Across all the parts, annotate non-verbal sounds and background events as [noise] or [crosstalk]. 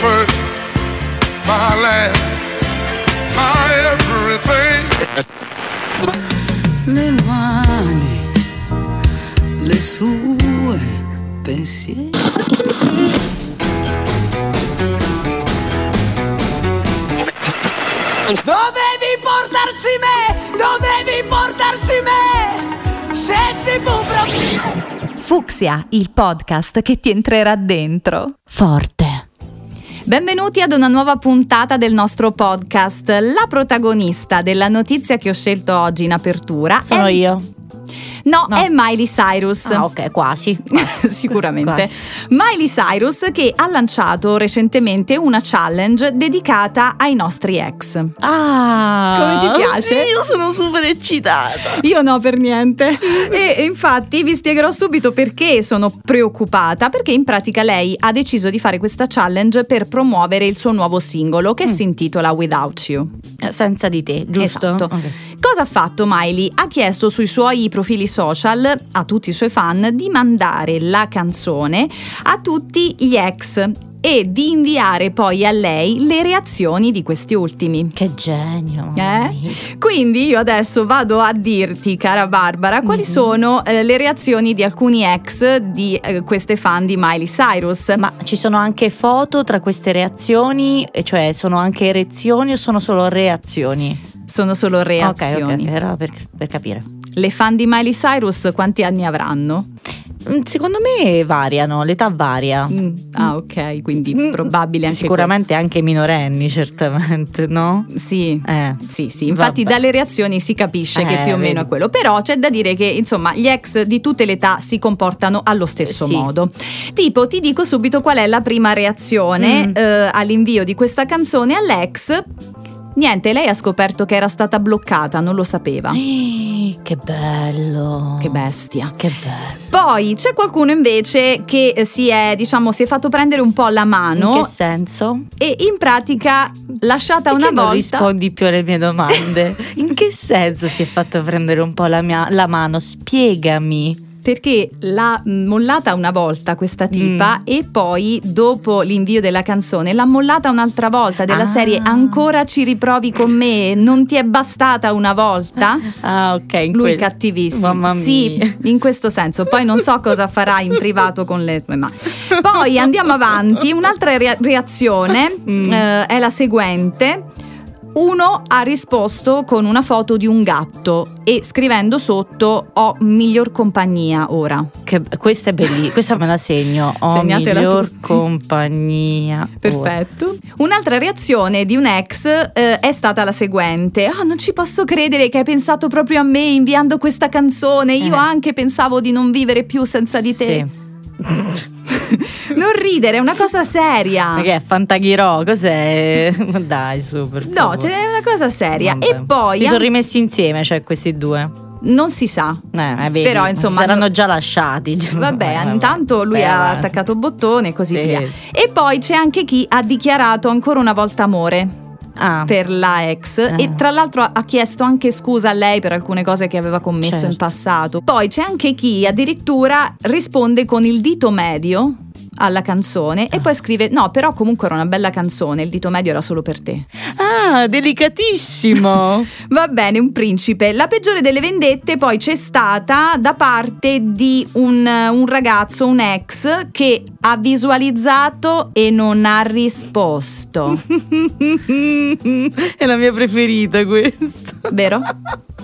first, my last, my everything. le mani, le sue pensieri. Dovevi portarci me! Dovevi portarci me! Se si può proprio... Fuxia, il podcast che ti entrerà dentro. Forte. Benvenuti ad una nuova puntata del nostro podcast. La protagonista della notizia che ho scelto oggi in apertura Sono è... io. No, No. è Miley Cyrus. Ah, ok, quasi. [laughs] Sicuramente. Quasi. Miley Cyrus che ha lanciato recentemente una challenge dedicata ai nostri ex. Ah, Come ti piace? Io sono super eccitata. Io no per niente. [laughs] E infatti vi spiegherò subito perché sono preoccupata, perché in pratica lei ha deciso di fare questa challenge per promuovere il suo nuovo singolo che si intitola Without You. Eh, Senza di te, giusto? Esatto. Ok. Cosa ha fatto Miley? Ha chiesto sui suoi profili social a tutti i suoi fan di mandare la canzone a tutti gli ex e di inviare poi a lei le reazioni di questi ultimi. Che genio. Eh? Quindi io adesso vado a dirti, cara Barbara, quali Mhm. sono eh, le reazioni di alcuni ex di eh, queste fan di Miley Cyrus. Ma ci sono anche foto tra queste reazioni, cioè sono anche erezioni o sono solo reazioni? sono solo reazioni. Ok, ok, era per, per capire. Le fan di Miley Cyrus quanti anni avranno? Mm, Secondo me variano, l'età varia. Mm, Ah, ok, quindi Mm, probabile anche Sicuramente anche minorenni, certamente, no? Sì. Eh. Sì, sì, infatti Vabbè. dalle reazioni si capisce che Eh, più o meno è quello, però c'è da dire che insomma gli ex di tutte le età si comportano allo stesso Sì. modo. Tipo, ti dico subito qual è la prima reazione Mm. eh, all'invio di questa canzone all'ex. Niente, lei ha scoperto che era stata bloccata, non lo sapeva. Eh, Che bello. Che bestia. Che bello. Poi c'è qualcuno invece che eh, si è, diciamo, si è fatto prendere un po' la mano In che senso? e in pratica lasciata una Perché non volta rispondi più alle mie domande? [laughs] In che senso si è fatto prendere un po' la, mia- la mano? Spiegami. Perché l'ha mh, mollata una volta questa tipa Mm. e poi dopo l'invio della canzone l'ha mollata un'altra volta della Ah. serie ancora ci riprovi con me non ti è bastata una volta [laughs] Ah, ok. in lui quel- cattivissimo Mamma mia. sì in questo senso poi non so cosa farà in privato con le ma poi andiamo avanti un'altra rea- reazione Mm. eh, è la seguente uno ha risposto con una foto di un gatto e scrivendo sotto ho miglior compagnia ora. Che- questa è bellissima. Questa me la segno. [laughs] Ho Segnatela miglior tutti. compagnia. Perfetto. Un'altra reazione di un ex eh, è stata la seguente: Ah, non ci posso credere che hai pensato proprio a me inviando questa canzone. Io Eh. anche pensavo di non vivere più senza di te. Sì. [laughs] Non ridere, è una cosa seria. Ma che è Fantaghirò? Cos'è? [laughs] Dai, su, per No, favore. c'è una cosa seria. Vabbè. E poi Si sono rimessi insieme, cioè questi due. non si sa. Eh, vedi, Però, insomma, saranno no- già lasciati. Vabbè, Eh, intanto lui eh, ha vabbè. attaccato bottone e così Sì. via. E poi c'è anche chi ha dichiarato ancora una volta amore. Ah, per la ex Ah. e tra l'altro ha- ha chiesto anche scusa a lei per alcune cose che aveva commesso Certo. in passato. Poi c'è anche chi addirittura risponde con il dito medio alla canzone e poi scrive no però comunque era una bella canzone il dito medio era solo per te Ah, delicatissimo. [laughs] va bene un principe la peggiore delle vendette poi c'è stata da parte di un, un ragazzo un ex che ha visualizzato e non ha risposto [laughs] È la mia preferita questa. Vero?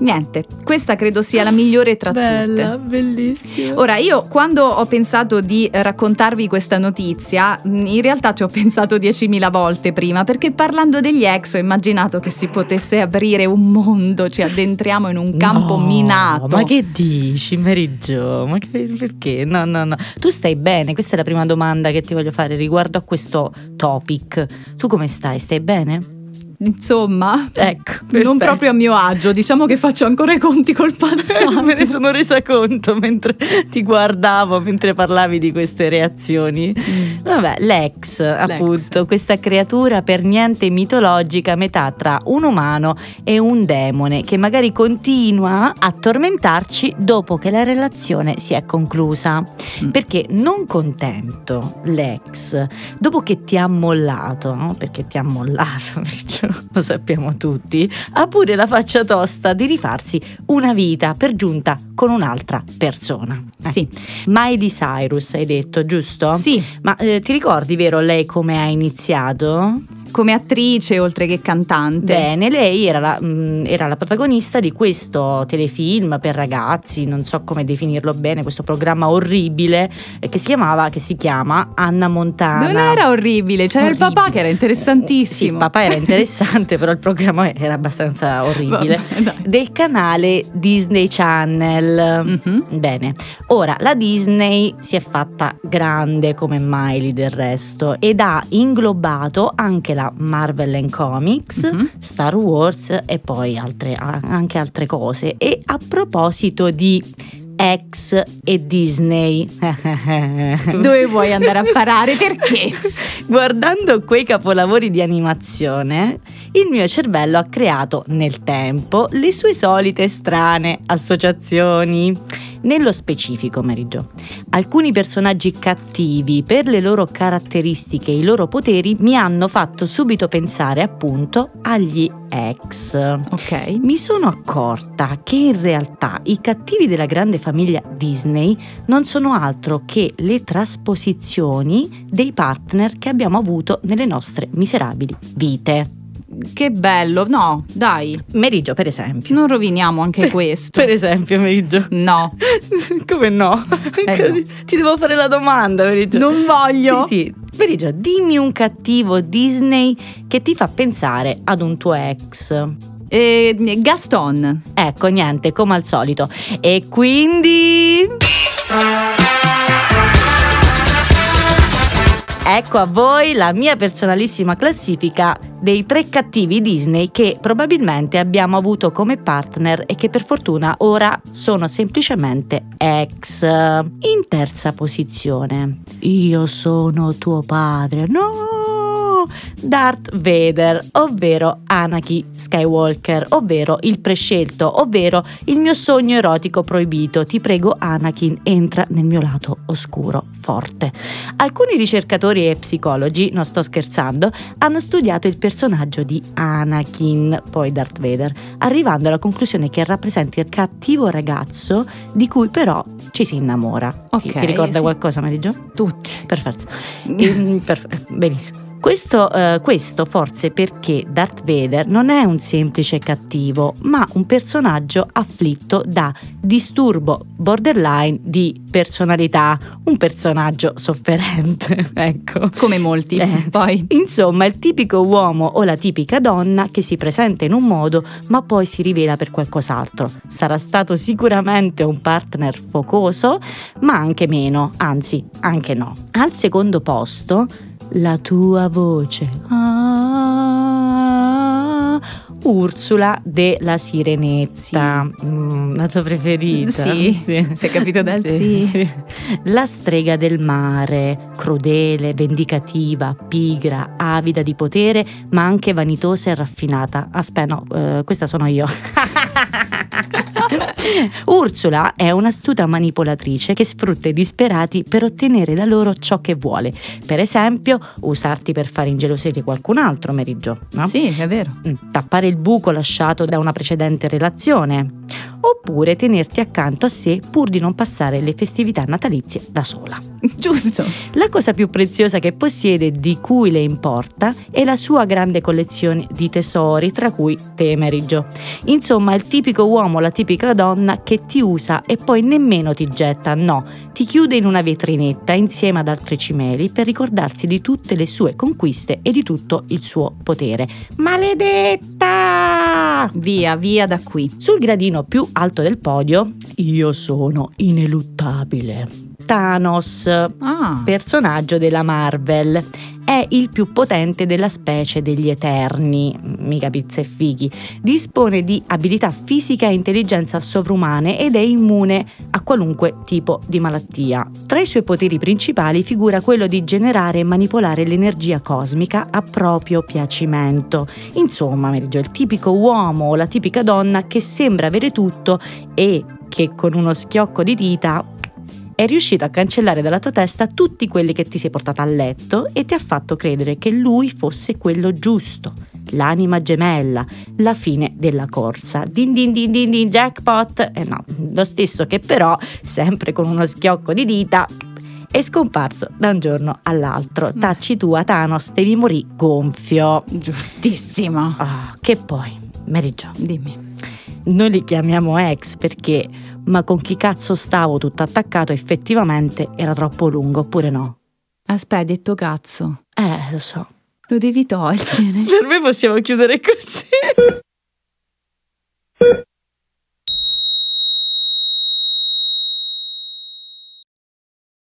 niente questa credo sia la migliore tra tutte bellissima. Ora, io quando ho pensato di eh, raccontarvi questa notizia, mh, in realtà ci ho pensato 10.000 volte prima, perché parlando degli ex ho immaginato che si potesse aprire un mondo, ci addentriamo in un campo No, minato. Ma che dici, Jo? Ma che- perché? No, no, no. Tu stai bene? Questa è la prima domanda che ti voglio fare riguardo a questo topic. Tu come stai? Stai bene? Insomma, Ecco, non perfetto. proprio a mio agio. Diciamo che faccio ancora i conti col passato. [laughs] Me ne sono resa conto mentre ti guardavo, mentre parlavi di queste reazioni. Vabbè, l'ex, appunto, questa creatura per niente mitologica, metà tra un umano e un demone, che magari continua a tormentarci dopo che la relazione si è conclusa. Mm. Perché non contento l'ex, dopo che ti ha mollato, no? perché ti ha mollato, [laughs] perciò [laughs] lo sappiamo tutti, ha pure la faccia tosta di rifarsi una vita per giunta con un'altra persona. Eh. Sì, Miley Cyrus hai detto, giusto? sì, Ma eh, ti ricordi, vero, lei come ha iniziato? Come attrice oltre che cantante. Bene, lei era la, mh, era la protagonista di questo telefilm per ragazzi, non so come definirlo bene, questo programma orribile eh, che si chiamava, che si chiama Anna Montana. Non era orribile, c'era il Orribile. papà che era Sì, interessantissimo. il papà era interessante, però il programma era abbastanza orribile. Vabbè. Del canale Disney Channel. Mhm. Bene, ora la Disney si è fatta grande come Miley del resto ed ha inglobato anche la Marvel Comics, Mhm. Star Wars e poi altre, anche altre cose. E a proposito di ex e Disney, [laughs] Dove vuoi andare a parare? Perché? [laughs] Guardando quei capolavori di animazione, il mio cervello ha creato nel tempo le sue solite strane associazioni. Nello specifico, Marigio, alcuni personaggi cattivi per le loro caratteristiche e i loro poteri mi hanno fatto subito pensare appunto agli ex. Ok. Mi sono accorta che in realtà i cattivi della grande famiglia Disney non sono altro che le trasposizioni dei partner che abbiamo avuto nelle nostre miserabili vite. Che bello. No, dai, Merigio, per esempio. non roviniamo anche questo. Per esempio, Merigio. No, [laughs] Come no? Eh no. Ti devo fare la domanda, Merigio. non voglio. Sì, sì. Merigio, dimmi un cattivo Disney che ti fa pensare ad un tuo ex. Eh, Gaston. Ecco, niente, come al solito. E quindi... Ecco a voi la mia personalissima classifica dei tre cattivi Disney che probabilmente abbiamo avuto come partner e che per fortuna ora sono semplicemente ex. In terza posizione, io sono tuo padre. No! Darth Vader, ovvero Anakin Skywalker, ovvero il prescelto, ovvero il mio sogno erotico proibito. Ti prego, Anakin, entra nel mio lato oscuro, forte. Alcuni ricercatori e psicologi, non sto scherzando, hanno studiato il personaggio di Anakin, poi Darth Vader, arrivando alla conclusione che rappresenta il cattivo ragazzo di cui però ci si innamora. Ti- Ok, ti ricorda sì. qualcosa, Marigio? Tutti. Perfetto. [laughs] Ehm, perf- benissimo. Questo, eh, questo forse perché Darth Vader non è un semplice cattivo, ma un personaggio afflitto da disturbo borderline di personalità, un personaggio sofferente, [laughs] ecco. Come molti. Eh. Poi. Insomma, il tipico uomo o la tipica donna che si presenta in un modo ma poi si rivela per qualcos'altro. Sarà stato sicuramente un partner focoso, ma anche meno, anzi, anche no. Al secondo posto, la tua voce. Ah, Ursula della Sirenetta. Mm, la tua preferita? Sì, si è capito dal sì. La strega del mare, crudele, vendicativa, pigra, avida di potere, ma anche vanitosa e raffinata. Aspetta, no, eh, questa sono io. [laughs] Ursula è un'astuta manipolatrice che sfrutta i disperati per ottenere da loro ciò che vuole. Per esempio, usarti per fare ingelosire qualcun altro, Merigio. No? Sì, è vero. Mm, tappare il buco lasciato da una precedente relazione, oppure tenerti accanto a sé pur di non passare le festività natalizie da sola. [laughs] Giusto. La cosa più preziosa che possiede di cui le importa è la sua grande collezione di tesori, tra cui te, Merigio. Insomma, il tipico uomo, la tipica donna che ti usa e poi nemmeno ti getta, no, ti chiude in una vetrinetta insieme ad altri cimeli per ricordarsi di tutte le sue conquiste e di tutto il suo potere. Maledetta! Via, via da qui. Sul gradino più alto del podio, io sono ineluttabile. Thanos, Ah. personaggio della Marvel. È il più potente della specie degli Eterni, mica pizza e fighi. Dispone di abilità fisica e intelligenza sovrumane ed è immune a qualunque tipo di malattia. Tra i suoi poteri principali figura quello di generare e manipolare l'energia cosmica a proprio piacimento. Insomma, Merigio, il tipico uomo o la tipica donna che sembra avere tutto e che con uno schiocco di dita è riuscito a cancellare dalla tua testa tutti quelli che ti sei portato a letto e ti ha fatto credere che lui fosse quello giusto, l'anima gemella, la fine della corsa. Din din din din din jackpot. Eh no, lo stesso che però, sempre con uno schiocco di dita, è scomparso da un giorno all'altro. Tacci tua, Thanos, devi morire gonfio. Giustissimo. Ah, che poi, Mary Jo, Dimmi noi li chiamiamo ex perché ma con chi cazzo stavo tutto attaccato effettivamente era troppo lungo oppure no? Aspetta, hai detto cazzo. Eh, lo so. Lo devi togliere. [laughs] per me possiamo chiudere così. [laughs]